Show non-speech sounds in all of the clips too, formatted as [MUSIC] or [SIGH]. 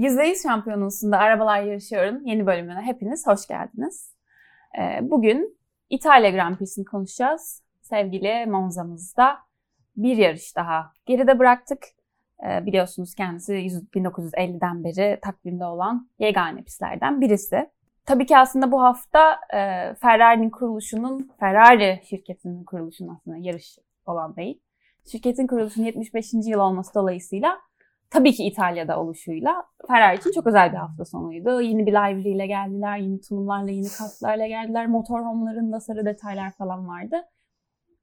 %100 Şampiyonası'nda Arabalar Yarışıyor'un yeni bölümüne hepiniz hoş geldiniz. Ee, bugün İtalya Grand Prix'sini konuşacağız. Sevgili Monza'mızda bir yarış daha geride bıraktık. Ee, biliyorsunuz kendisi 1950'den beri takvimde olan yegane pistlerden birisi. Tabii ki aslında bu hafta e, Ferrari'nin kuruluşunun, Ferrari şirketinin kuruluşunun aslında yarış olan değil. Şirketin kuruluşunun 75. yıl olması dolayısıyla tabii ki İtalya'da oluşuyla Ferrari için çok özel bir hafta sonuydu. Yeni bir livery ile geldiler, yeni tulumlarla, yeni kasklarla geldiler. Motorhome'larında sarı detaylar falan vardı.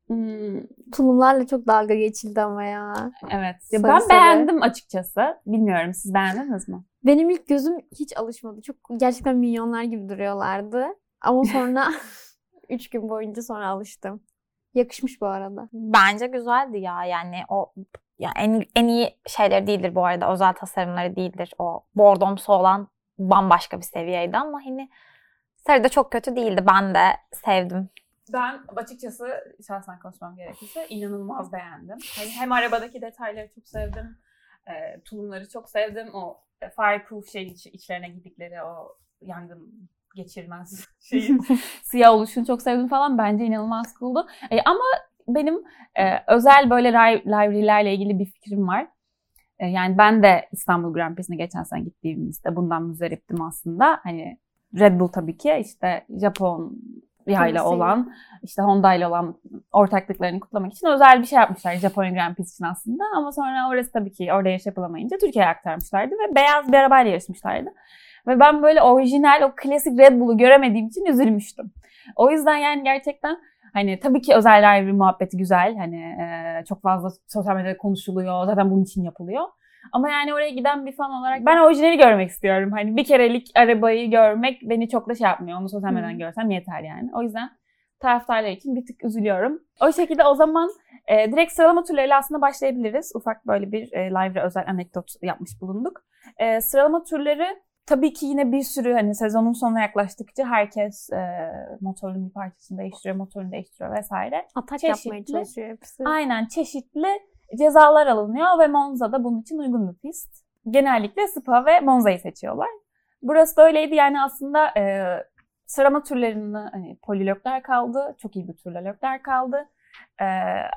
Hmm. Tulumlarla çok dalga geçildi ama ya. Evet. Ya ben sarı. beğendim açıkçası. Bilmiyorum siz beğendiniz mi? Benim ilk gözüm hiç alışmadı. Çok gerçekten milyonlar gibi duruyorlardı. Ama sonra [LAUGHS] [LAUGHS] üç gün boyunca sonra alıştım. Yakışmış bu arada. Bence güzeldi ya. Yani o ya en, en iyi şeyleri değildir bu arada. Özel tasarımları değildir. O bordomsu olan bambaşka bir seviyeydi ama hani sarı da çok kötü değildi. Ben de sevdim. Ben açıkçası şahsen konuşmam gerekirse inanılmaz beğendim. Hani hem arabadaki detayları çok sevdim. E, tulumları çok sevdim. O fireproof şey iç, içlerine gidikleri o yangın geçirmez [LAUGHS] şeyin [LAUGHS] siyah oluşunu çok sevdim falan. Bence inanılmaz cool'du. E, ama benim e, özel böyle library'lerle ilgili bir fikrim var. E, yani ben de İstanbul Grand Prix'sine geçen sene gittiğimizde bundan müzdariptim aslında. Hani Red Bull tabii ki işte Japon ile olan işte Honda ile olan ortaklıklarını kutlamak için özel bir şey yapmışlar Japonya Grand Prix için aslında. Ama sonra orası tabii ki orada yarış yapılamayınca Türkiye'ye aktarmışlardı ve beyaz bir arabayla yarışmışlardı. Ve ben böyle orijinal o klasik Red Bull'u göremediğim için üzülmüştüm. O yüzden yani gerçekten Hani tabii ki özel bir muhabbeti güzel. Hani e, çok fazla sosyal medyada konuşuluyor. Zaten bunun için yapılıyor. Ama yani oraya giden bir fan olarak ben orijinali görmek istiyorum. Hani bir kerelik arabayı görmek beni çok da şey yapmıyor. Onu sosyal medyadan görsem yeter yani. O yüzden taraftarlar için bir tık üzülüyorum. O şekilde o zaman e, direkt sıralama turlarıyla aslında başlayabiliriz. Ufak böyle bir e, live ve özel anekdot yapmış bulunduk. E, sıralama turları Tabii ki yine bir sürü hani sezonun sonuna yaklaştıkça herkes e, motorun bir parçasını değiştiriyor, motorunu değiştiriyor vesaire. Atak çeşitli, yapmaya çalışıyor hepsi. Aynen çeşitli cezalar alınıyor ve Monza da bunun için uygun bir pist. Genellikle Spa ve Monza'yı seçiyorlar. Burası da öyleydi yani aslında e, sıralama turlarını hani polilökler kaldı. Çok iyi bir turla lökler kaldı. E,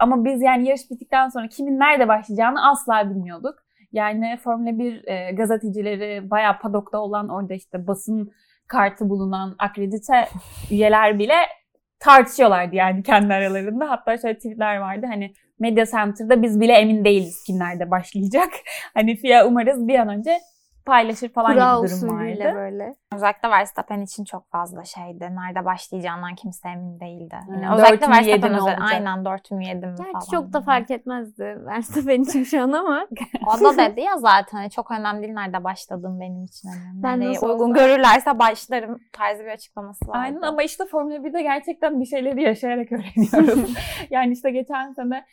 ama biz yani yarış bittikten sonra kimin nerede başlayacağını asla bilmiyorduk. Yani Formula 1 e, gazetecileri bayağı padokta olan orada işte basın kartı bulunan akredite [LAUGHS] üyeler bile tartışıyorlardı yani kendi aralarında. Hatta şöyle tweetler vardı hani Media Center'da biz bile emin değiliz kimlerde başlayacak. [LAUGHS] Hani FIA umarız bir an önce paylaşır falan Kura gibi durum vardı. böyle. Özellikle Verstappen için çok fazla şeydi. Nerede başlayacağından kimse emin değildi. Yani hmm, özellikle Verstappen özel, aynen 4 mü 7 mi falan. Gerçi çok da fark etmezdi Verstappen için şu an ama. [LAUGHS] o da dedi ya zaten çok önemli değil nerede başladığım benim için. Yani. Ben Nereye uygun görürlerse başlarım tarzı bir açıklaması vardı. Aynen ama işte Formula 1'de gerçekten bir şeyleri yaşayarak [LAUGHS] öğreniyoruz. [LAUGHS] yani işte geçen sene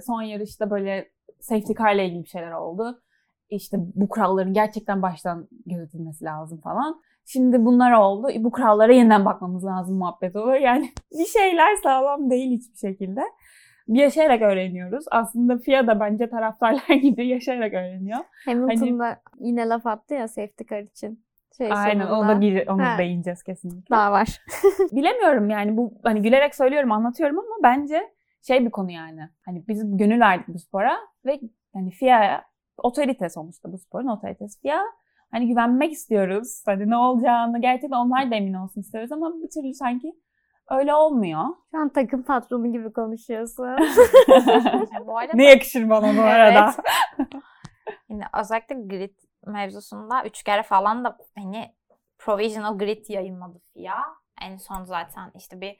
son yarışta böyle safety car ile ilgili bir şeyler oldu işte bu kuralların gerçekten baştan gözetilmesi lazım falan. Şimdi bunlar oldu. Bu kurallara yeniden bakmamız lazım muhabbet oluyor. [LAUGHS] Yani bir şeyler sağlam değil hiçbir şekilde. Yaşayarak öğreniyoruz. Aslında FIA da bence taraftarlar [LAUGHS] gibi yaşayarak öğreniyor. Hamilton hani... yine laf attı ya safety car için. Şey Aynen sonunda. onu da onu ha. değineceğiz kesinlikle. Daha var. [LAUGHS] Bilemiyorum yani bu hani gülerek söylüyorum anlatıyorum ama bence şey bir konu yani. Hani biz gönül verdik bu spora ve hani FIA'ya otorite sonuçta bu sporun otoritesi. Ya hani güvenmek istiyoruz. Hani ne olacağını gerçekten onlar da emin olsun istiyoruz ama bir türlü sanki öyle olmuyor. Şu an takım patronu gibi konuşuyorsun. [LAUGHS] bu arada... Ne yakışır bana bu arada. Yine [LAUGHS] özellikle grid mevzusunda üç kere falan da hani provisional grid yayınladı FIA. En son zaten işte bir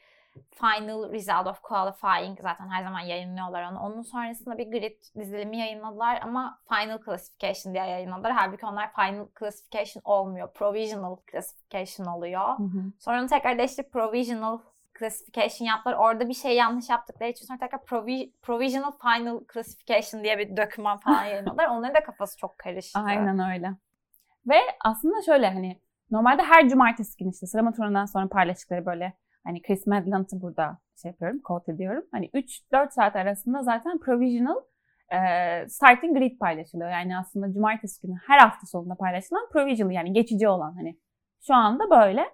final result of qualifying zaten her zaman yayınlıyorlar onu. Onun sonrasında bir grid dizilimi yayınladılar ama final classification diye yayınladılar. Halbuki onlar final classification olmuyor. Provisional classification oluyor. Hı hı. Sonra tekrar değiştirip provisional classification yaptılar. Orada bir şey yanlış yaptıkları için sonra tekrar provi- provisional final classification diye bir doküman falan [LAUGHS] yayınladılar. Onların da kafası çok karıştı. Aynen öyle. Ve aslında şöyle hani normalde her cumartesi günü işte sıralama turundan sonra paylaştıkları böyle Hani Chris Madland'ı burada şey yapıyorum, quote ediyorum. Hani 3-4 saat arasında zaten provisional e, starting grid paylaşılıyor. Yani aslında cumartesi günü her hafta sonunda paylaşılan provisional yani geçici olan hani şu anda böyle.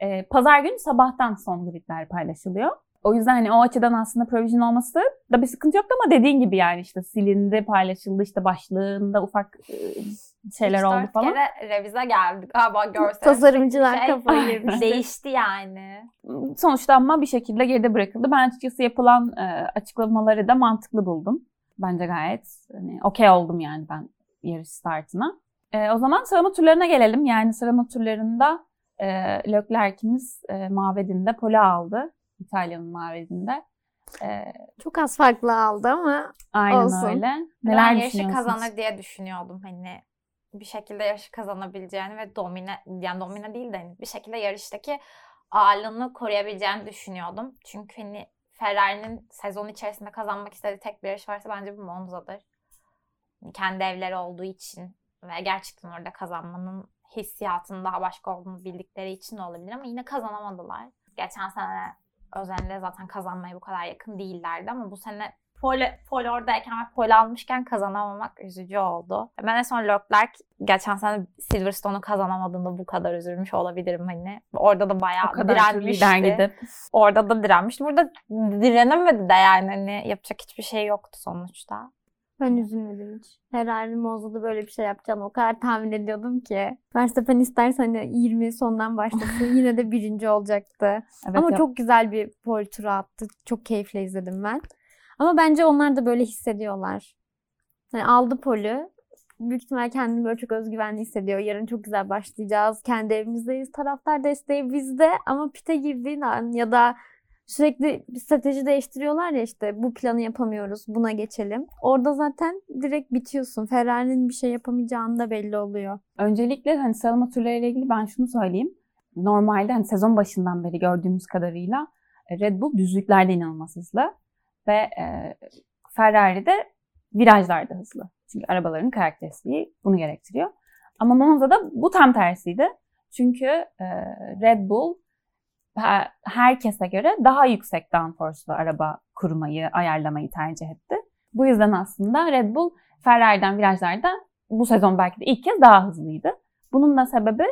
E, Pazar günü sabahtan son gridler paylaşılıyor. O yüzden hani o açıdan aslında provision olması da bir sıkıntı yoktu ama dediğin gibi yani işte silindi, paylaşıldı, işte başlığında ufak e, şeyler oldu falan. kere revize geldik. Galiba görsel. Tasarımcılar şey kafayı. [LAUGHS] Değişti yani. Sonuçta ama bir şekilde geride bırakıldı. Ben açıkçası yapılan e, açıklamaları da mantıklı buldum. Bence gayet hani, okey oldum yani ben yarış startına. E, o zaman sıralama turlarına gelelim. Yani sıralama turlarında e, Leclerc'imiz e, Mavedin'de pole aldı. İtalya'nın Mavedin'de. E, Çok az farklı aldı ama aynen Olsun. öyle. ben Neler yarışı düşünüyorsunuz? kazanır diye düşünüyordum. Hani bir şekilde yarışı kazanabileceğini ve domine yani domine değil de hani bir şekilde yarıştaki ağırlığını koruyabileceğini düşünüyordum. Çünkü hani Ferrari'nin sezon içerisinde kazanmak istediği tek bir yarış varsa bence bu Monza'dır. Hani Kendi evleri olduğu için ve gerçekten orada kazanmanın hissiyatının daha başka olduğunu bildikleri için de olabilir ama yine kazanamadılar. Geçen sene özellikle zaten kazanmaya bu kadar yakın değillerdi ama bu sene pole, pole oradayken ve pole almışken kazanamamak üzücü oldu. Ben en son Leclerc geçen sene Silverstone'u kazanamadığında bu kadar üzülmüş olabilirim hani. Orada da bayağı O kadar direnmişti. gidip. Orada da direnmişti. Burada direnemedi de yani hani yapacak hiçbir şey yoktu sonuçta. ben üzülmedim hiç. Ferrari Monza'da böyle bir şey yapacağını o kadar tahmin ediyordum ki. Verstappen isterse hani 20 sondan başlasın [LAUGHS] yine de birinci olacaktı. Evet, Ama yap- çok güzel bir pol turu attı. Çok keyifle izledim ben. Ama bence onlar da böyle hissediyorlar. Yani aldı polü. Büyük ihtimal kendini böyle çok özgüvenli hissediyor. Yarın çok güzel başlayacağız. Kendi evimizdeyiz. Taraftar desteği bizde. Ama pite girdiğin an ya da sürekli bir strateji değiştiriyorlar ya işte bu planı yapamıyoruz buna geçelim. Orada zaten direkt bitiyorsun. Ferrari'nin bir şey yapamayacağını da belli oluyor. Öncelikle hani sıralama turlarıyla ilgili ben şunu söyleyeyim. Normalde hani sezon başından beri gördüğümüz kadarıyla Red Bull düzlüklerde inanılmaz hızlı ve e, Ferrari de virajlarda hızlı. Çünkü arabaların karakteristiği bunu gerektiriyor. Ama Monza'da bu tam tersiydi. Çünkü e, Red Bull he- herkese göre daha yüksek downforce'lu araba kurmayı, ayarlamayı tercih etti. Bu yüzden aslında Red Bull Ferrari'den virajlarda bu sezon belki de ilk kez daha hızlıydı. Bunun da sebebi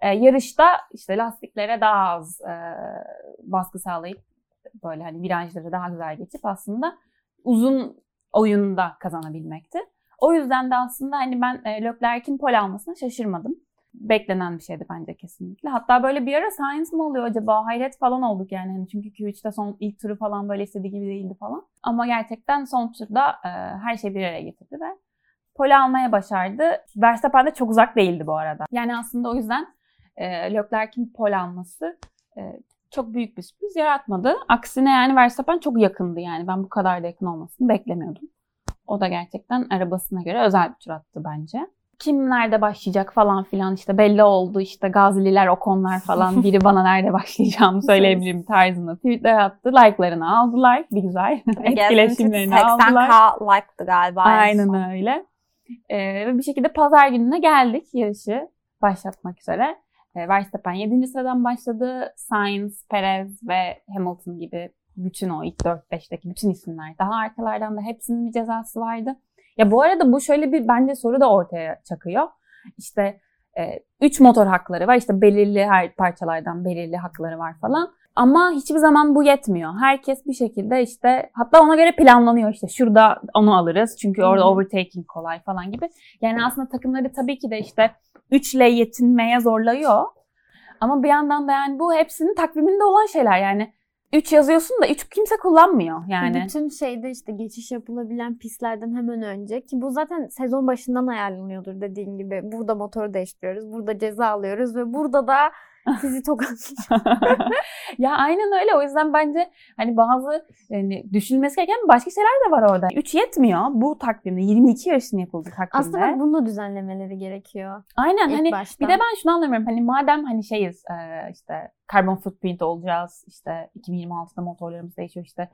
e, yarışta işte lastiklere daha az e, baskı sağlayıp böyle hani virajları daha güzel geçip aslında uzun oyunda kazanabilmekti. O yüzden de aslında hani ben e, Leclerc'in pole almasına şaşırmadım. Beklenen bir şeydi bence kesinlikle. Hatta böyle bir ara Science mı oluyor acaba? Hayret falan olduk yani. Hani çünkü Q3'te son ilk turu falan böyle istediği gibi değildi falan. Ama gerçekten son turda e, her şey bir araya getirdi ve pole almaya başardı. Verstappen de çok uzak değildi bu arada. Yani aslında o yüzden e, Leclerc'in pole alması e, çok büyük bir sürpriz yaratmadı. Aksine yani Verstappen çok yakındı yani. Ben bu kadar da yakın olmasını beklemiyordum. O da gerçekten arabasına göre özel bir tur attı bence. Kim nerede başlayacak falan filan işte belli oldu işte Gazililer, Okonlar falan [LAUGHS] biri bana nerede başlayacağımı söyleyebilirim tarzında tweetler attı. Like'larını aldılar bir güzel. [LAUGHS] Etkileşimlerini aldılar. 80k like'tı galiba. Aynen öyle. Ee, bir şekilde pazar gününe geldik yarışı başlatmak üzere. Ee, Verstappen 7. sıradan başladı. Sainz, Perez ve Hamilton gibi bütün o ilk 4-5'teki bütün isimler. Daha arkalardan da hepsinin bir cezası vardı. Ya bu arada bu şöyle bir bence soru da ortaya çakıyor. İşte 3 motor hakları var. İşte belirli her parçalardan belirli hakları var falan. Ama hiçbir zaman bu yetmiyor. Herkes bir şekilde işte hatta ona göre planlanıyor işte şurada onu alırız çünkü orada overtaking kolay falan gibi. Yani aslında takımları tabii ki de işte 3 ile yetinmeye zorlayıyor. Ama bir yandan da yani bu hepsinin takviminde olan şeyler yani. 3 yazıyorsun da 3 kimse kullanmıyor yani. Bütün şeyde işte geçiş yapılabilen pistlerden hemen önce ki bu zaten sezon başından ayarlanıyordur dediğin gibi. Burada motoru değiştiriyoruz, burada ceza alıyoruz ve burada da sizi tokatlayacağız. [LAUGHS] ya aynen öyle. O yüzden bence hani bazı yani düşünülmesi gereken başka şeyler de var orada. 3 yetmiyor bu takvimde. 22 yaşın yapıldı takvimde. Aslında bak bunu da düzenlemeleri gerekiyor. Aynen ilk hani başta. bir de ben şunu anlamıyorum. Hani madem hani şeyiz işte carbon footprint olacağız. işte 2026'da motorlarımız değişiyor işte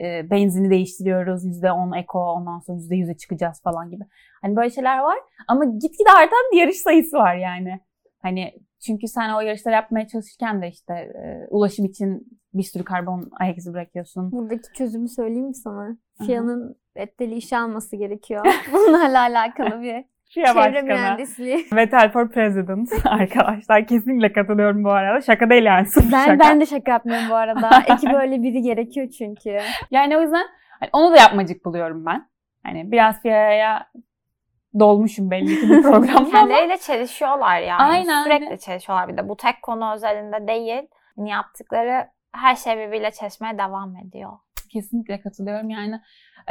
e, benzini değiştiriyoruz. %10 eko ondan sonra %100'e çıkacağız falan gibi. Hani böyle şeyler var. Ama gitgide artan bir yarış sayısı var yani. Hani çünkü sen o yarışları yapmaya çalışırken de işte e, ulaşım için bir sürü karbon ayak izi bırakıyorsun. Buradaki çözümü söyleyeyim mi sana? FIA'nın Vettel'i işe alması gerekiyor. [LAUGHS] Bunlarla alakalı bir [LAUGHS] FIA çevre Başkanı. mühendisliği. [LAUGHS] Vettel for President arkadaşlar. Kesinlikle katılıyorum bu arada. Şaka değil yani. sırf Ben, şaka. ben de şaka yapmıyorum bu arada. Ekip böyle biri gerekiyor çünkü. Yani o yüzden hani onu da yapmacık buluyorum ben. Hani biraz FIA'ya dolmuşum belli ki bu programda [LAUGHS] Kendileriyle çelişiyorlar yani. Aynen. Sürekli çelişiyorlar bir de. Bu tek konu özelinde değil. Hani yaptıkları her şey birbiriyle çelişmeye devam ediyor. kesinlikle katılıyorum. Yani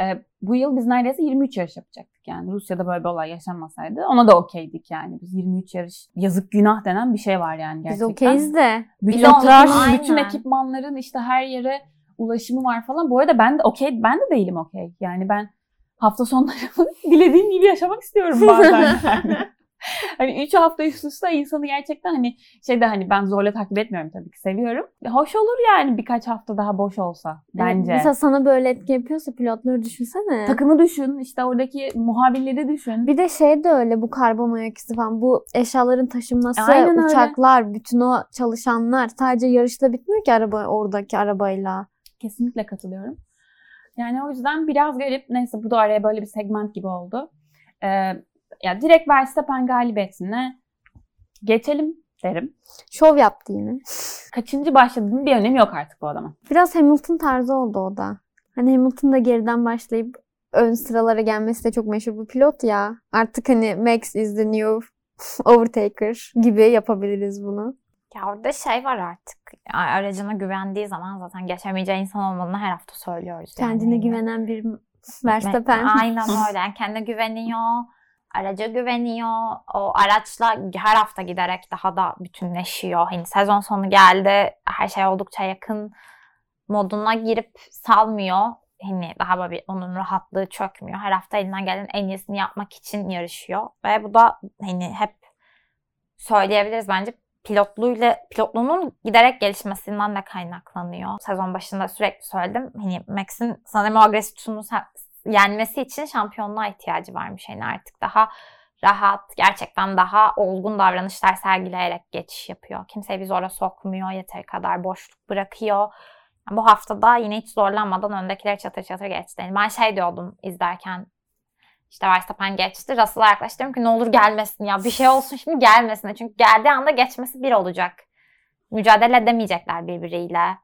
e, bu yıl biz neredeyse 23 yarış yapacaktık. Yani Rusya'da böyle bir olay yaşanmasaydı ona da okeydik yani. Biz 23 yarış yazık günah denen bir şey var yani Biz gerçekten. okeyiz de. Bütün Biz tıraş, aynen. bütün ekipmanların işte her yere ulaşımı var falan. Bu arada ben de okey, ben de değilim okey. Yani ben hafta sonlarımı [LAUGHS] dilediğim gibi yaşamak istiyorum bazen [LAUGHS] yani. hani üç hafta üst üste insanı gerçekten hani şeyde hani ben zorla takip etmiyorum tabii ki seviyorum. Hoş olur yani birkaç hafta daha boş olsa bence. Evet, mesela sana böyle etki yapıyorsa pilotları düşünsene. Takımı düşün, işte oradaki muhabirleri düşün. Bir de şey de öyle bu karbon ayak izi falan. Bu eşyaların taşınması, Aynen öyle. uçaklar, bütün o çalışanlar sadece yarışta bitmiyor ki araba oradaki arabayla. Kesinlikle katılıyorum. Yani o yüzden biraz garip. Neyse bu da araya böyle bir segment gibi oldu. Ee, ya direkt Verstappen galibiyetine geçelim derim. Şov yaptı yine. Kaçıncı başladığının bir önemi yok artık bu adamın. Biraz Hamilton tarzı oldu o da. Hani Hamilton da geriden başlayıp ön sıralara gelmesi de çok meşhur bir pilot ya. Artık hani Max is the new overtaker gibi yapabiliriz bunu. Ya orada şey var artık. Aracına güvendiği zaman zaten geçemeyeceği insan olmadığını her hafta söylüyoruz. yani. Kendine güvenen bir Verstappen. Aynen [LAUGHS] öyle. Yani kendine güveniyor. Araca güveniyor. O araçla her hafta giderek daha da bütünleşiyor. Hani sezon sonu geldi. Her şey oldukça yakın moduna girip salmıyor. Hani daha böyle onun rahatlığı çökmüyor. Her hafta elinden gelen en iyisini yapmak için yarışıyor. Ve bu da hani hep söyleyebiliriz bence pilotluğuyla pilotluğunun giderek gelişmesinden de kaynaklanıyor. Sezon başında sürekli söyledim. Hani Max'in sanırım o agresif tutumunu yenmesi için şampiyonluğa ihtiyacı varmış. Yani artık daha rahat, gerçekten daha olgun davranışlar sergileyerek geçiş yapıyor. Kimseyi bir zora sokmuyor, yeteri kadar boşluk bırakıyor. Yani bu haftada yine hiç zorlanmadan öndekileri çatır çatır geçti. Yani ben şey diyordum izlerken işte Verstappen geçti. Russell'a yaklaştım ki ne olur gelmesin ya. Bir şey olsun şimdi gelmesin. Çünkü geldiği anda geçmesi bir olacak. Mücadele edemeyecekler birbiriyle.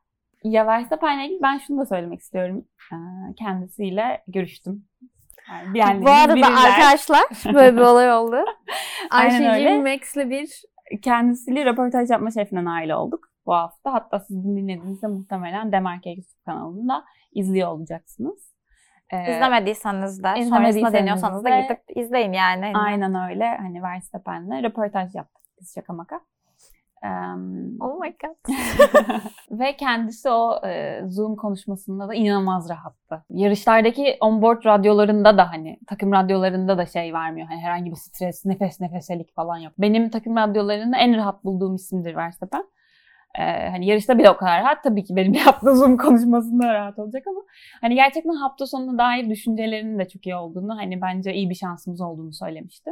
Ya Verstappen'le ilgili ben şunu da söylemek istiyorum. Ee, Kendisiyle görüştüm. Yani Bu arada bilirler. arkadaşlar [LAUGHS] böyle bir olay oldu. Aynen öyle. Ayşe'cim Max'le bir kendisiyle röportaj yapma şerefine nail olduk bu hafta. Hatta siz bunu dinlediğinizde muhtemelen Demarke YouTube kanalında izliyor olacaksınız. Ee, İzlemediyseniz de, sonrasında deniyorsanız da gidip izleyin yani. Aynen öyle. Hani Verstappen'le röportaj yaptık biz şaka maka. Em, Oh my god. [LAUGHS] Ve kendisi o e, Zoom konuşmasında da inanılmaz rahattı. Yarışlardaki onboard radyolarında da hani takım radyolarında da şey vermiyor. Hani herhangi bir stres, nefes nefeselik falan yok. Benim takım radyolarında en rahat bulduğum isimdir Verstappen. E, hani yarışta bile o kadar rahat. Tabii ki benim [LAUGHS] yaptığım Zoom konuşmasında rahat olacak ama hani gerçekten hafta sonuna dair düşüncelerinin de çok iyi olduğunu, hani bence iyi bir şansımız olduğunu söylemişti.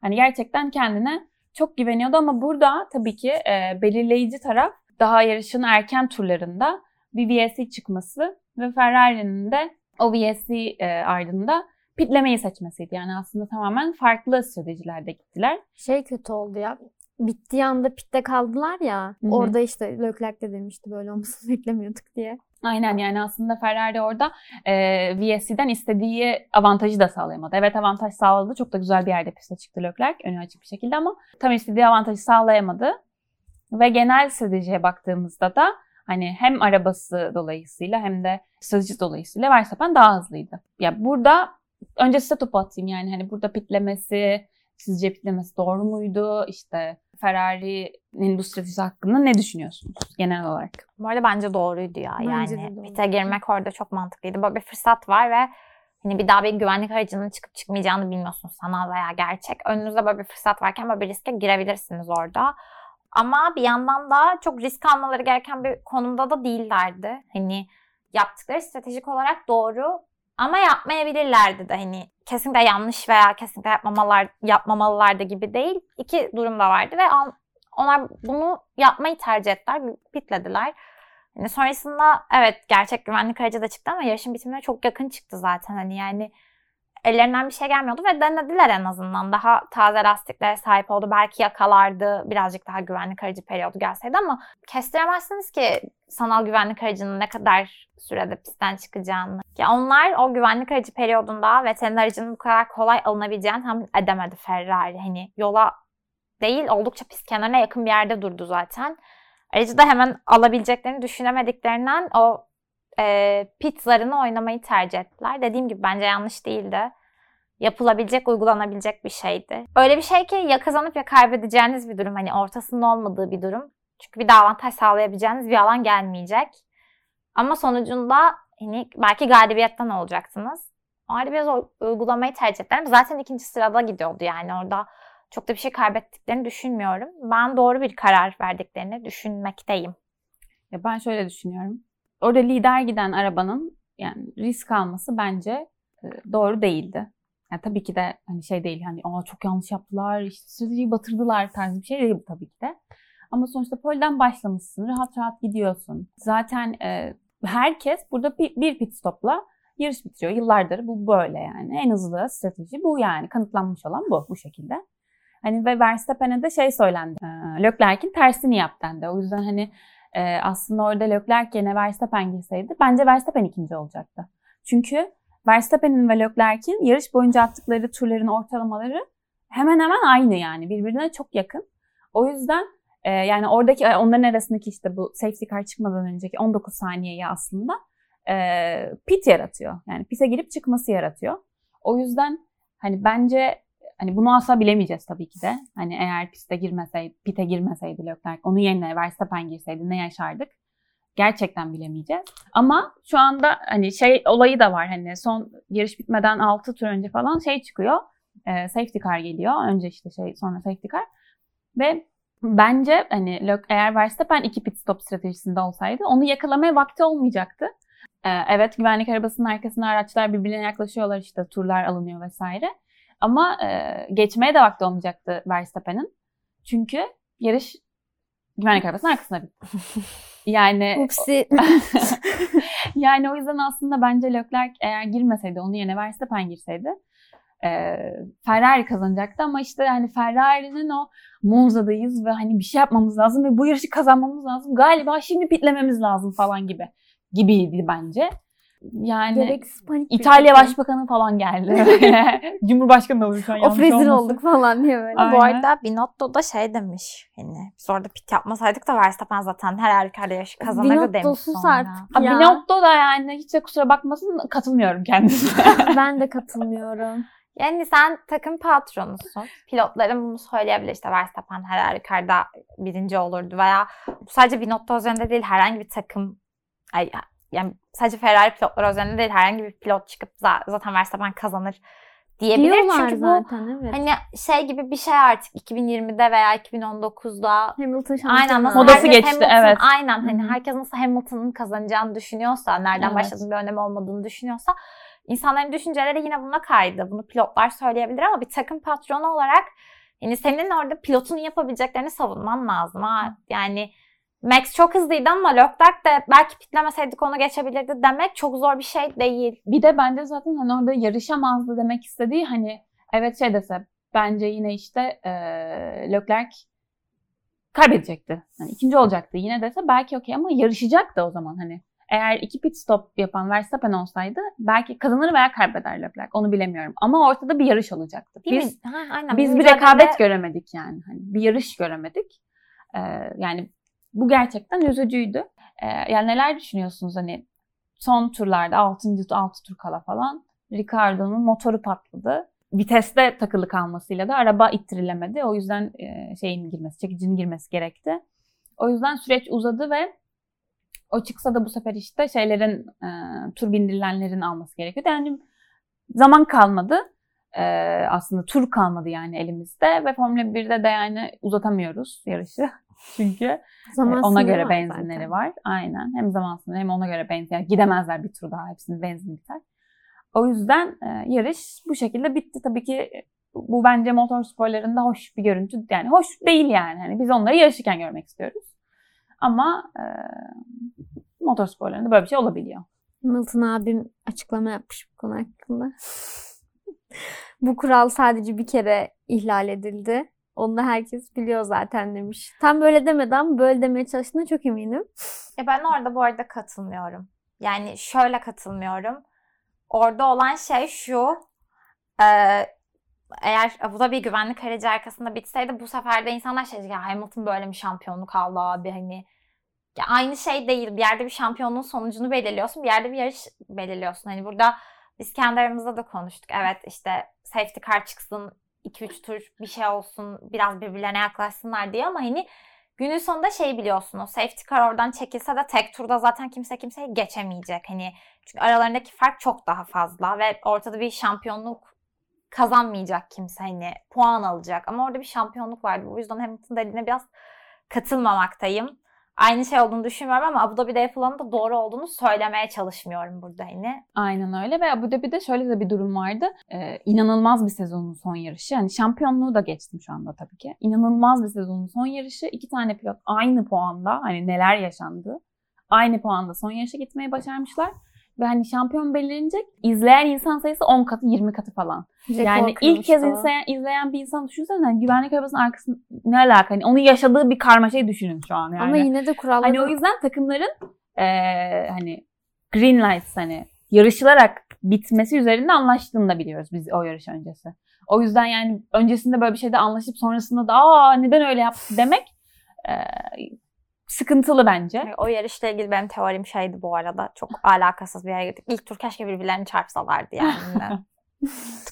Hani gerçekten kendine çok güveniyordu ama burada tabii ki e, belirleyici taraf daha yarışın erken turlarında bir VSC çıkması ve Ferrari'nin de o VSC e, ardında pitlemeyi seçmesiydi. Yani aslında tamamen farklı stratejilerde gittiler. şey kötü oldu ya. Bittiği anda pitte kaldılar ya. Hı hı. Orada işte Leclerc de demişti böyle olmasını [LAUGHS] beklemiyorduk diye. Aynen yani aslında Ferrari orada e, VSC'den istediği avantajı da sağlayamadı. Evet avantaj sağladı. Çok da güzel bir yerde piste çıktı Leclerc önü açık bir şekilde ama tam istediği avantajı sağlayamadı. Ve genel stratejiye baktığımızda da hani hem arabası dolayısıyla hem de strateji dolayısıyla Verstappen daha hızlıydı. Ya burada önce size topu atayım yani hani burada pitlemesi, sizce pitlemesi doğru muydu? İşte Ferrari'nin bu stratejisi hakkında ne düşünüyorsunuz genel olarak? Bu arada bence doğruydu ya. Bence yani doğru. pite girmek orada çok mantıklıydı. Böyle bir fırsat var ve hani bir daha bir güvenlik aracının çıkıp çıkmayacağını bilmiyorsunuz sanal veya gerçek. Önünüzde böyle bir fırsat varken böyle bir riske girebilirsiniz orada. Ama bir yandan da çok risk almaları gereken bir konumda da değillerdi. Hani yaptıkları stratejik olarak doğru ama yapmayabilirlerdi de hani kesinlikle yanlış veya kesinlikle yapmamalar yapmamalılardı gibi değil. İki durum da vardı ve onlar bunu yapmayı tercih ettiler, pitlediler. Yani sonrasında evet gerçek güvenlik aracı da çıktı ama yarışın bitimine çok yakın çıktı zaten. Hani yani ellerinden bir şey gelmiyordu ve denediler en azından. Daha taze lastiklere sahip oldu. Belki yakalardı birazcık daha güvenlik aracı periyodu gelseydi ama kestiremezsiniz ki sanal güvenlik aracının ne kadar sürede pistten çıkacağını. Ya onlar o güvenlik aracı periyodunda veteriner aracının bu kadar kolay alınabileceğini tahmin edemedi Ferrari. Hani yola değil oldukça pist kenarına yakın bir yerde durdu zaten. Aracı da hemen alabileceklerini düşünemediklerinden o e, pit zarını oynamayı tercih ettiler. Dediğim gibi bence yanlış değildi. Yapılabilecek, uygulanabilecek bir şeydi. Öyle bir şey ki ya kazanıp ya kaybedeceğiniz bir durum. Hani ortasının olmadığı bir durum. Çünkü bir daha avantaj sağlayabileceğiniz bir alan gelmeyecek. Ama sonucunda hani belki galibiyetten olacaksınız. O halde biraz uygulamayı tercih ettiler. Zaten ikinci sırada gidiyordu yani orada çok da bir şey kaybettiklerini düşünmüyorum. Ben doğru bir karar verdiklerini düşünmekteyim. Ya ben şöyle düşünüyorum. Orada lider giden arabanın yani risk alması bence e, doğru değildi. Yani tabii ki de hani şey değil hani aa çok yanlış yaptılar, işte stratejiyi batırdılar tarzı bir şey değil tabii ki de. Ama sonuçta polden başlamışsın, rahat rahat gidiyorsun. Zaten e, herkes burada bir, bir pit stopla yarış bitiriyor. Yıllardır bu böyle yani. En hızlı strateji bu yani. Kanıtlanmış olan bu bu şekilde. Hani ve Verstappen'e de şey söylendi. E, Leclerc'in tersini yap. O yüzden hani e, aslında orada Leclerc yerine Verstappen girseydi bence Verstappen ikinci olacaktı. Çünkü Verstappen'in ve Leclerc'in yarış boyunca attıkları turların ortalamaları hemen hemen aynı yani. Birbirine çok yakın. O yüzden e, yani oradaki onların arasındaki işte bu safety car çıkmadan önceki 19 saniyeyi aslında e, pit yaratıyor. Yani pit'e girip çıkması yaratıyor. O yüzden hani bence Hani bunu asla bilemeyeceğiz tabii ki de. Hani eğer piste girmeseydi, pite girmeseydi Leclerc, onun yerine Verstappen girseydi ne yaşardık? Gerçekten bilemeyeceğiz. Ama şu anda hani şey olayı da var. Hani son yarış bitmeden 6 tur önce falan şey çıkıyor. E, safety car geliyor. Önce işte şey sonra safety car. Ve bence hani eğer Verstappen iki pit stop stratejisinde olsaydı onu yakalamaya vakti olmayacaktı. Ee, evet güvenlik arabasının arkasına araçlar birbirine yaklaşıyorlar işte turlar alınıyor vesaire. Ama e, geçmeye de vakti olmayacaktı Verstappen'in. Çünkü yarış güvenlik arabasının arkasına bitti. [LAUGHS] Yani Upsi. [LAUGHS] yani o yüzden aslında bence Leclerc eğer girmeseydi onun yerine Verstappen girseydi e, Ferrari kazanacaktı ama işte yani Ferrari'nin o Monza'dayız ve hani bir şey yapmamız lazım ve bu yarışı kazanmamız lazım. Galiba şimdi pitlememiz lazım falan gibi gibiydi bence. Yani Gereksiz panik İtalya Başbakanı falan geldi. [LAUGHS] Cumhurbaşkanı oldu şu an. Of rezil olduk falan diye böyle. Aynen. Bu arada Binotto da şey demiş. Hani biz orada pit yapmasaydık da Verstappen zaten her halükarda yarışı kazanırdı demiş sus sonra. artık Ha, ya. Binotto da yani hiç de kusura bakmasın katılmıyorum kendisine. [LAUGHS] ben de katılmıyorum. Yani sen takım patronusun. Pilotların bunu söyleyebilir. İşte Verstappen her halükarda birinci olurdu veya bu sadece Binotto üzerinde değil herhangi bir takım ay, yani sadece Ferrari pilotları üzerinde değil herhangi bir pilot çıkıp zaten Verstappen kazanır diyebilir. Diyorlar Çünkü bu zaten evet. hani şey gibi bir şey artık 2020'de veya 2019'da Hamilton şampiyonu. Aynen nasıl Modası geçti, Hamilton, evet. Aynen hani Hı hı. herkes nasıl Hamilton'ın kazanacağını düşünüyorsa, nereden Evet. başladığının bir önemi olmadığını düşünüyorsa insanların düşünceleri yine buna kaydı. Bunu pilotlar söyleyebilir ama bir takım patronu olarak yani senin orada pilotun yapabileceklerini savunman lazım. Ha. Yani Max çok hızlıydı ama Leclerc de belki pitlemeseydik onu geçebilirdi demek çok zor bir şey değil. bir de bence zaten hani orada yarışamazdı demek istediği hani evet şey dese bence yine işte e, Leclerc kaybedecekti. Yani ikinci olacaktı yine dese belki okey ama yarışacaktı o zaman hani. Eğer iki pit stop yapan Verstappen olsaydı belki kazanır veya kaybeder Leclerc. Onu bilemiyorum. Ama ortada bir yarış olacaktı. Değil biz mi? Ha, aynen. biz bir rekabet göremedik yani. Hani bir yarış göremedik. Ee, yani bu gerçekten üzücüydü. Ee, yani neler düşünüyorsunuz hani son turlarda 6. 6 tur kala falan Ricardo'nun motoru patladı. Viteste takılı kalmasıyla da araba ittirilemedi. O yüzden e, şeyin girmesi, çekicinin girmesi gerekti. O yüzden süreç uzadı ve o çıksa da bu sefer işte şeylerin e, tur bindirilenlerin alması gerekiyordu. Yani zaman kalmadı. E, aslında tur kalmadı yani elimizde ve Formula 1'de de yani uzatamıyoruz yarışı. Çünkü Zaman e, ona sınırı göre var benzinleri zaten. var. Aynen. Hem zaman sınırı hem ona göre benzin. Yani gidemezler bir tur daha. Hepsinin benzin biter. O yüzden e, yarış bu şekilde bitti. Tabii ki e, bu bence motor sporlarında hoş bir görüntü. Yani hoş değil yani. Hani biz onları yarışırken görmek istiyoruz. Ama e, motorsporlarında böyle bir şey olabiliyor. Milton abim açıklama yapmış bu konu hakkında. bu kural sadece bir kere ihlal edildi. Onu da herkes biliyor zaten demiş. Tam böyle demedi ama böyle demeye çalıştığına çok eminim. E ben orada bu arada katılmıyorum. Yani şöyle katılmıyorum. Orada olan şey şu. E, eğer Abu Dhabi güvenlik aracı arkasında bitseydi bu sefer de insanlar şey ya Hamilton böyle mi şampiyonluk aldı abi hani. Ya aynı şey değil. Bir yerde bir şampiyonluğun sonucunu belirliyorsun. Bir yerde bir yarış belirliyorsun. Hani burada biz kendi aramızda da konuştuk. Evet işte safety car çıksın 2-3 tur bir şey olsun biraz birbirlerine yaklaşsınlar diye ama hani günün sonunda şey biliyorsun o safety car oradan çekilse de tek turda zaten kimse kimseyi geçemeyecek. Hani çünkü aralarındaki fark çok daha fazla ve ortada bir şampiyonluk kazanmayacak kimse hani puan alacak ama orada bir şampiyonluk vardı. O yüzden Hamilton dediğine biraz katılmamaktayım aynı şey olduğunu düşünmüyorum ama Abu Dhabi'de yapılanın da doğru olduğunu söylemeye çalışmıyorum burada yine. Aynen öyle ve Abu Dhabi'de şöyle de bir durum vardı. Ee, inanılmaz bir sezonun son yarışı. Yani şampiyonluğu da geçtim şu anda tabii ki. İnanılmaz bir sezonun son yarışı. iki tane pilot aynı puanda hani neler yaşandı. Aynı puanda son yarışa gitmeyi başarmışlar. Ve hani şampiyon belirlenecek izleyen insan sayısı 10 katı 20 katı falan. Rekor yani ilk kez izleyen, izleyen bir insan düşünsene hani güvenlik arabasının arkasında ne alaka? Hani onun yaşadığı bir karmaşayı düşünün şu an yani. Ama yine de kuralları... Hani o yüzden takımların eee, hani green lights hani yarışılarak bitmesi üzerinde anlaştığını da biliyoruz biz o yarış öncesi. O yüzden yani öncesinde böyle bir şeyde anlaşıp sonrasında da aa neden öyle yaptı demek eee, sıkıntılı bence. O yarışla ilgili benim teorim şeydi bu arada. Çok alakasız bir yere gittik. İlk tur keşke birbirlerini çarpsalardı yani. [LAUGHS]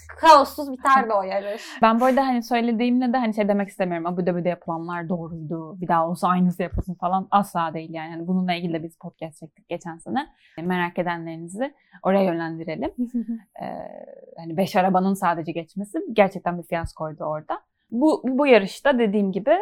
Kaossuz biterdi o yarış. Ben bu arada hani söylediğimde de hani şey demek istemiyorum. Abu Dhabi'de yapılanlar doğruydu. Bir daha olsa aynısı yapılsın falan. Asla değil yani. yani bununla ilgili de biz podcast çektik geçen sene. Merak edenlerinizi oraya yönlendirelim. Ee, [LAUGHS] hani beş arabanın sadece geçmesi gerçekten bir fiyaskoydu orada. Bu, bu yarışta dediğim gibi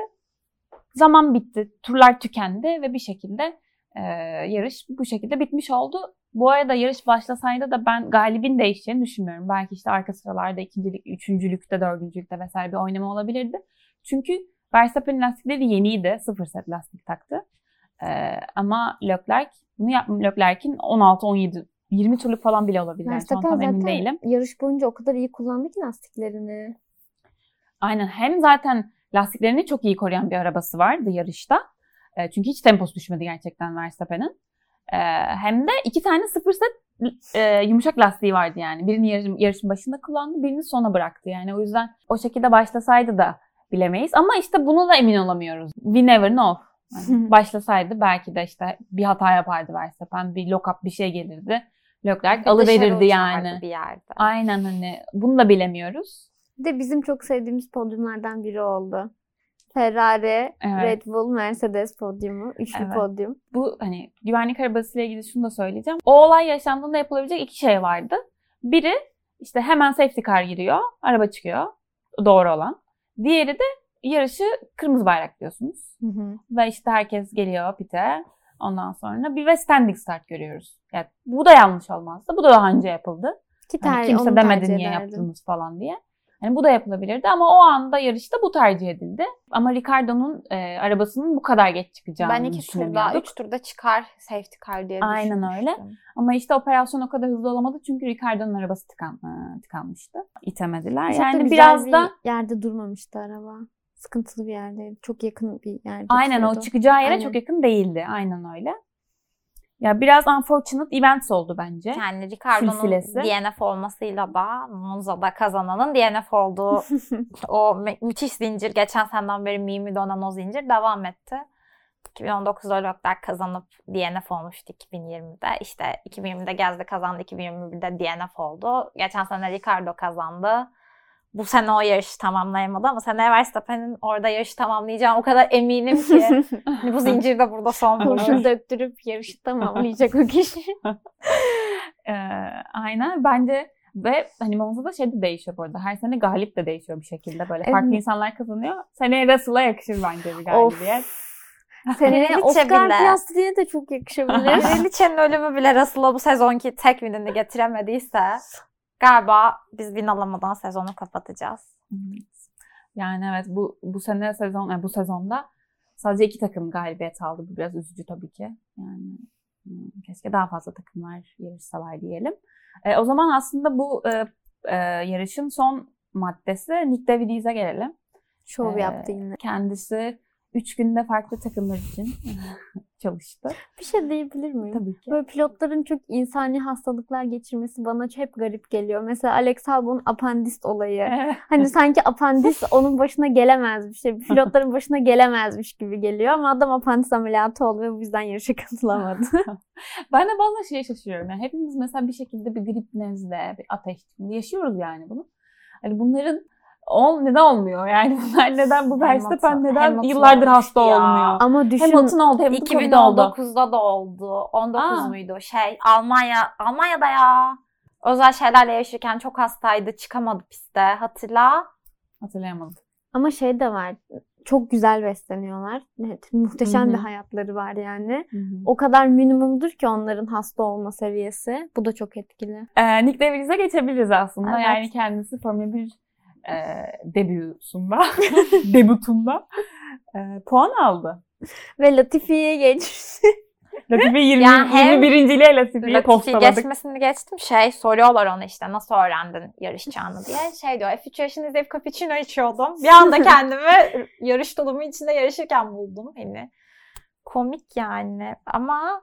zaman bitti. Turlar tükendi ve bir şekilde e, yarış bu şekilde bitmiş oldu. Bu arada yarış başlasaydı da ben galibin değişeceğini düşünmüyorum. Belki işte arka sıralarda ikincilik, üçüncülükte, dördüncülükte vesaire bir oynama olabilirdi. Çünkü Verstappen lastikleri yeniydi. Sıfır set lastik taktı. Ee, ama Leclerc bunu yapmam. Leclerc'in 16, 17, 20 turluk falan bile olabilir. Yani Verstappen emin zaten değilim. yarış boyunca o kadar iyi kullandı ki lastiklerini. Aynen. Hem zaten lastiklerini çok iyi koruyan bir arabası vardı yarışta. E, çünkü hiç temposu düşmedi gerçekten Verstappen'in. E, hem de iki tane sıfır set e, yumuşak lastiği vardı yani. Birini yarışın, yarışın başında kullandı, birini sona bıraktı yani. O yüzden o şekilde başlasaydı da bilemeyiz. Ama işte bunu da emin olamıyoruz. We never know. Yani [LAUGHS] başlasaydı belki de işte bir hata yapardı Verstappen. Bir lock-up bir şey gelirdi. Leclerc dışarı alıverirdi yani. Bir yerde. Aynen hani bunu da bilemiyoruz. Bir de bizim çok sevdiğimiz podyumlardan biri oldu. Ferrari, Evet. Red Bull, Mercedes podyumu. Üçlü Evet. podyum. bu hani güvenlik arabasıyla ilgili şunu da söyleyeceğim. O olay yaşandığında yapılabilecek iki şey vardı. Biri işte hemen safety car giriyor, araba çıkıyor. Doğru olan. Diğeri de yarışı kırmızı bayrak diyorsunuz. Ve işte herkes geliyor pite. Ondan sonra bir ve standing start görüyoruz. Yani bu da yanlış olmazdı. Bu da daha önce yapıldı. Ki Hani kimse demedi niye ederdim. yaptınız falan diye. Yani bu da yapılabilirdi ama o anda yarışta bu tercih edildi. Ama Ricardo'nun e, arabasının bu kadar geç çıkacağını Ben iki turda, üç turda çıkar safety car diye Aynen öyle. Ama işte operasyon o kadar hızlı olamadı çünkü Ricardo'nun arabası tıkan, e, tıkanmıştı. İtemediler. Çok da yani güzel biraz bir da yerde durmamıştı araba. Sıkıntılı bir yerdeydi. Çok yakın bir yerde. aynen o duruyordu. çıkacağı yere Aynen. çok yakın değildi. Aynen öyle. Ya biraz unfortunate events oldu bence. Yani Ricardo'nun. DNF olmasıyla da Monza'da kazananın DNF olduğu [LAUGHS] o mü- müthiş zincir geçen seneden beri mimi dönen o zincir devam etti. 2019'da Leclerc kazanıp DNF olmuştu 2020'de. İşte 2020'de Gezde kazandı, 2021'de DNF oldu. Geçen sene Ricardo kazandı. Bu sene o yarışı tamamlayamadı ama seneye Verstappen'in orada yarışı tamamlayacağı o kadar eminim ki. [LAUGHS] Hani bu zincir de burada son bulur. Döktürüp yarışı tamamlayacak o kişi. [LAUGHS] Ee, aynen bence ve hani Monza'da şey de değişiyor bu arada. Her sene galip de değişiyor bir şekilde. Böyle farklı Evet. insanlar kazanıyor. Seneye Russell'a yakışır bence bir galibiyet. [LAUGHS] Seneye Oscar. Piastri'ye de çok yakışabilir. Kraliçenin ölümü bile Russell'a bu sezonki tek winini getiremediyse galiba biz win alamadan sezonu kapatacağız. Yani evet bu bu sene sezon yani bu sezonda sadece iki takım galibiyet aldı. Bu biraz üzücü tabii ki. Yani Hmm, Keşke daha fazla takımlar yarışsalar diyelim. E, o zaman aslında bu e, e, yarışın son maddesi Nick DeVries'e gelelim. Şov Ee, yaptı yine. Kendisi 3 günde farklı takımlar için [LAUGHS] çalıştı. Bir şey diyebilir miyim? Tabii ki. Böyle pilotların çok insani hastalıklar geçirmesi bana hep garip geliyor. Mesela Alex Albon'un apandist olayı. [LAUGHS] Hani sanki apandis onun başına gelemez bir şey. Pilotların başına gelemezmiş gibi geliyor ama adam apandis ameliyatı oldu ve bu yüzden yarışa katılamadı. [LAUGHS] ben de bazen şeye şaşırıyorum. Yani hepimiz mesela bir şekilde bir grip nezle, bir ateş yaşıyoruz yani bunu. Hani bunların ol, neden olmuyor yani [LAUGHS] bunlar neden bu Verstappen neden Hamilton yıllardır hasta ya. olmuyor? ama düşün Hamilton oldu, Hamilton Covid oldu. 2019'da da oldu. 19 Aa. muydu? Şey Almanya Almanya'da ya. Özel şeylerle yaşarken çok hastaydı. Çıkamadı piste. Hatırla. Hatırlayamadım. ama şey de var. Çok güzel besleniyorlar. Evet, muhteşem Hı hı. bir hayatları var yani. Hı hı. O kadar minimumdur ki onların hasta olma seviyesi. Bu da çok etkili. Ee, Nick DeVries'e geçebiliriz aslında. Evet. Yani kendisi Formula 1 e, debüsunda, debutunda e, puan aldı. Ve Latifi'ye geçti. [LAUGHS] Latifi 20, Yani hem 21. ile Latifi'ye Latifi postaladık. geçmesini geçtim. Şey soruyorlar ona işte nasıl öğrendin yarışacağını diye. [LAUGHS] Şey diyor F3 yaşında izleyip cappuccino içiyordum. [LAUGHS] Bir anda kendimi yarış tulumu içinde yarışırken buldum. Hani komik yani ama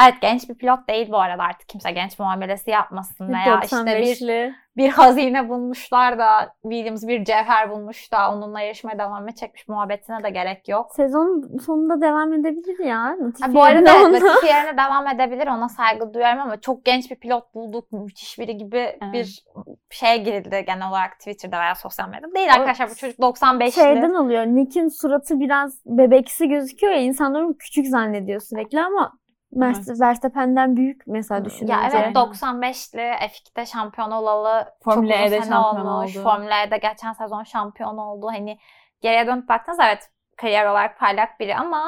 evet genç bir pilot değil bu arada artık kimse genç muamelesi yapmasın veya işte bir 95'li. bir hazine bulmuşlar da Williams bir cevher bulmuş da onunla yarışmaya devam edecekmiş muhabbetine de gerek yok. Sezon sonunda devam edebilir ya. Ha, bu arada evet, Latifi yerine devam edebilir ona saygı duyuyorum ama çok genç bir pilot bulduk müthiş biri gibi bir şeye girildi genel olarak Twitter'da veya sosyal medyada. Değil O arkadaşlar bu çocuk 95'li. Şeyden oluyor. Nick'in suratı biraz bebeksi gözüküyor ya. İnsanlar onu küçük zannediyor sürekli ama Mer- Verstappen'den büyük mesela düşününce. Ya evet Aynen. 95'li F2'de şampiyon olalı Formula çok E'de şampiyon olmuş. oldu. Formula E'de geçen sezon şampiyon oldu. Hani geriye dönüp baktığınızda evet kariyer olarak parlak biri ama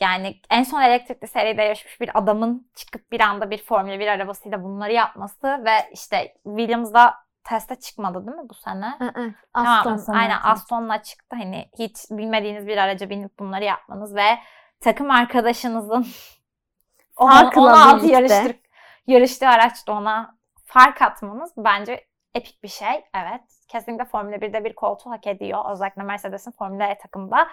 yani en son elektrikli seride yarışmış bir adamın çıkıp bir anda bir Formula 1 arabasıyla bunları yapması ve işte Williams'da teste çıkmadı değil mi bu sene? Hı hı. Tamam, Aston. Aston aynen. Aston'la çıktı. Hani hiç bilmediğiniz bir araca binip bunları yapmanız ve takım arkadaşınızın 16 birlikte. yarıştır, yarıştığı araçta ona fark atmanız bence epik bir şey. Evet. Kesinlikle Formula 1'de bir koltuğu hak ediyor. Özellikle Mercedes'in Formula E takımda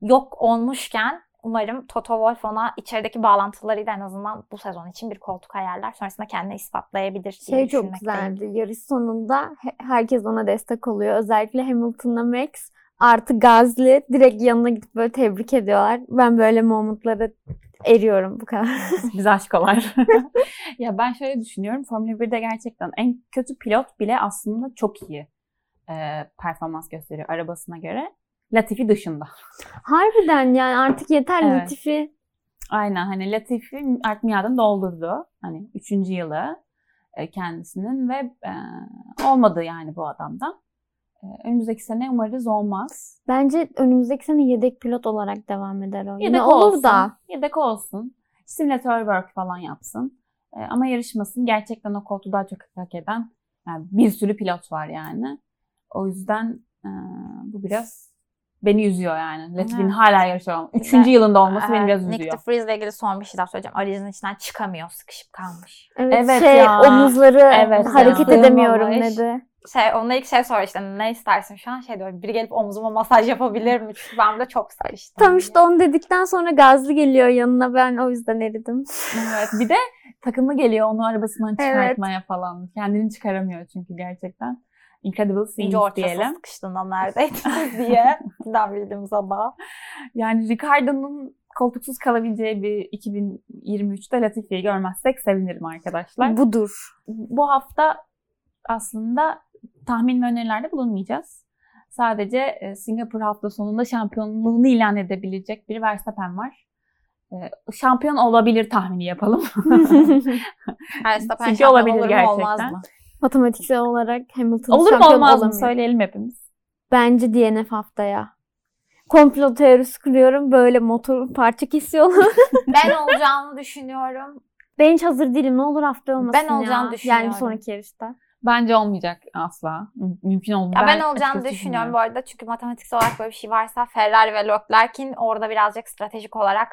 yok olmuşken umarım Toto Wolff ona içerideki bağlantılarıyla en azından bu sezon için bir koltuk ayarlar. Sonrasında kendini ispatlayabilir Şey çok güzeldi. Yarış sonunda he- herkes ona destek oluyor. Özellikle Hamilton'la Max artı Gazli direkt yanına gidip böyle tebrik ediyorlar. Ben böyle momentlara eriyorum bu kadar. [LAUGHS] Biz aşkolar. [LAUGHS] ya ben şöyle düşünüyorum. Formula 1'de gerçekten en kötü pilot bile aslında çok iyi e, performans gösteriyor arabasına göre. Latifi dışında. Harbiden yani artık yeter Evet. Latifi. Aynen hani Latifi artık miadını doldurdu. Hani üçüncü yılı kendisinin ve e, olmadı yani bu adamdan. E, önümüzdeki sene umarız olmaz. Bence önümüzdeki sene yedek pilot olarak devam eder o. Yedek Yine olur olsun. da. Yedek olsun. Simülatör work falan yapsın. E, ama yarışmasın. Gerçekten o koltuğu daha çok hak eden yani bir sürü pilot var yani. O yüzden e, bu biraz beni üzüyor yani. Latifi'nin Evet. hala yarışıyor. Bir Üçüncü de, yılında olması beni Evet, biraz Nick üzüyor. de Vries'le ilgili son bir şey daha söyleyeceğim. Aracın içinden çıkamıyor, sıkışıp kalmış. Evet, Evet şey ya. omuzları Evet hareket ya. edemiyorum Sığmamış. dedi. Şey, onunla ilk şey soruyor işte ne istersin şu an? Şey diyor, biri gelip omzuma masaj yapabilir mi? Çünkü ben de çok sıkıştım. Tam diye. işte onu dedikten sonra Gazlı geliyor yanına ben o yüzden eridim. Evet. Bir de takımı geliyor onu arabasından [LAUGHS] Evet. çıkartmaya falan. Kendini çıkaramıyor çünkü gerçekten. Incredible İnce scenes ortası diyelim. sıkıştığında neredeydiniz [LAUGHS] diye. Bizden bildiğimiz ada. Yani Ricardo'nun koltuksuz kalabileceği bir 2023'te Latifi'yi görmezsek sevinirim arkadaşlar. Bu, Budur. bu hafta aslında tahmin ve önerilerde bulunmayacağız. Sadece e, Singapur hafta sonunda şampiyonluğunu ilan edebilecek bir Verstappen var. E, Şampiyon olabilir tahmini yapalım. [LAUGHS] [LAUGHS] Verstappen şampiyon olabilir olur mu olmaz gerçekten. mı? Matematiksel olarak Hamilton Olur mu şampiyon olmaz mı olamıyor. söyleyelim hepimiz. Bence DNF haftaya. Komplo teorisi kuruyorum. Böyle motor parça kesiyorlar. [LAUGHS] Ben [LAUGHS] olacağını düşünüyorum. ben hiç hazır değilim. Ne olur haftaya olmasın Ben olacağını ya. düşünüyorum. Yani bir sonraki yarışta. Bence olmayacak asla. Mü- Mümkün olduğunda. Ya ben, olacağını düşünüyorum bu arada. Çünkü matematiksel olarak böyle bir şey varsa Ferrari ve Leclerc'in orada birazcık stratejik olarak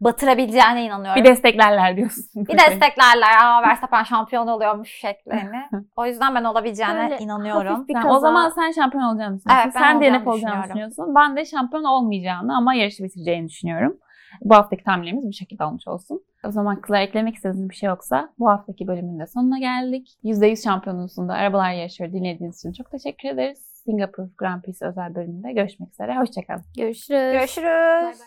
batırabileceğine inanıyorum. Bir desteklerler diyorsun. Bir desteklerler. Aa Verstappen şampiyon oluyormuş şeklini. [LAUGHS] O yüzden ben olabileceğine Böyle inanıyorum. bir kaza. o zaman sen şampiyon olacağını düşünüyorsun. Evet, sen DNF olacağını düşünüyorsun. Ben de şampiyon olmayacağını ama yarışı bitireceğini düşünüyorum. Bu haftaki tahminlerimiz bu şekilde olmuş olsun. O zaman kızlar eklemek istediğiniz bir şey yoksa bu haftaki bölümün de sonuna geldik. %100 şampiyonluğunda arabalar yarışıyor dinlediğiniz için çok teşekkür ederiz. Singapur Grand Prix özel bölümünde görüşmek üzere. Hoşçakalın. Görüşürüz. Görüşürüz.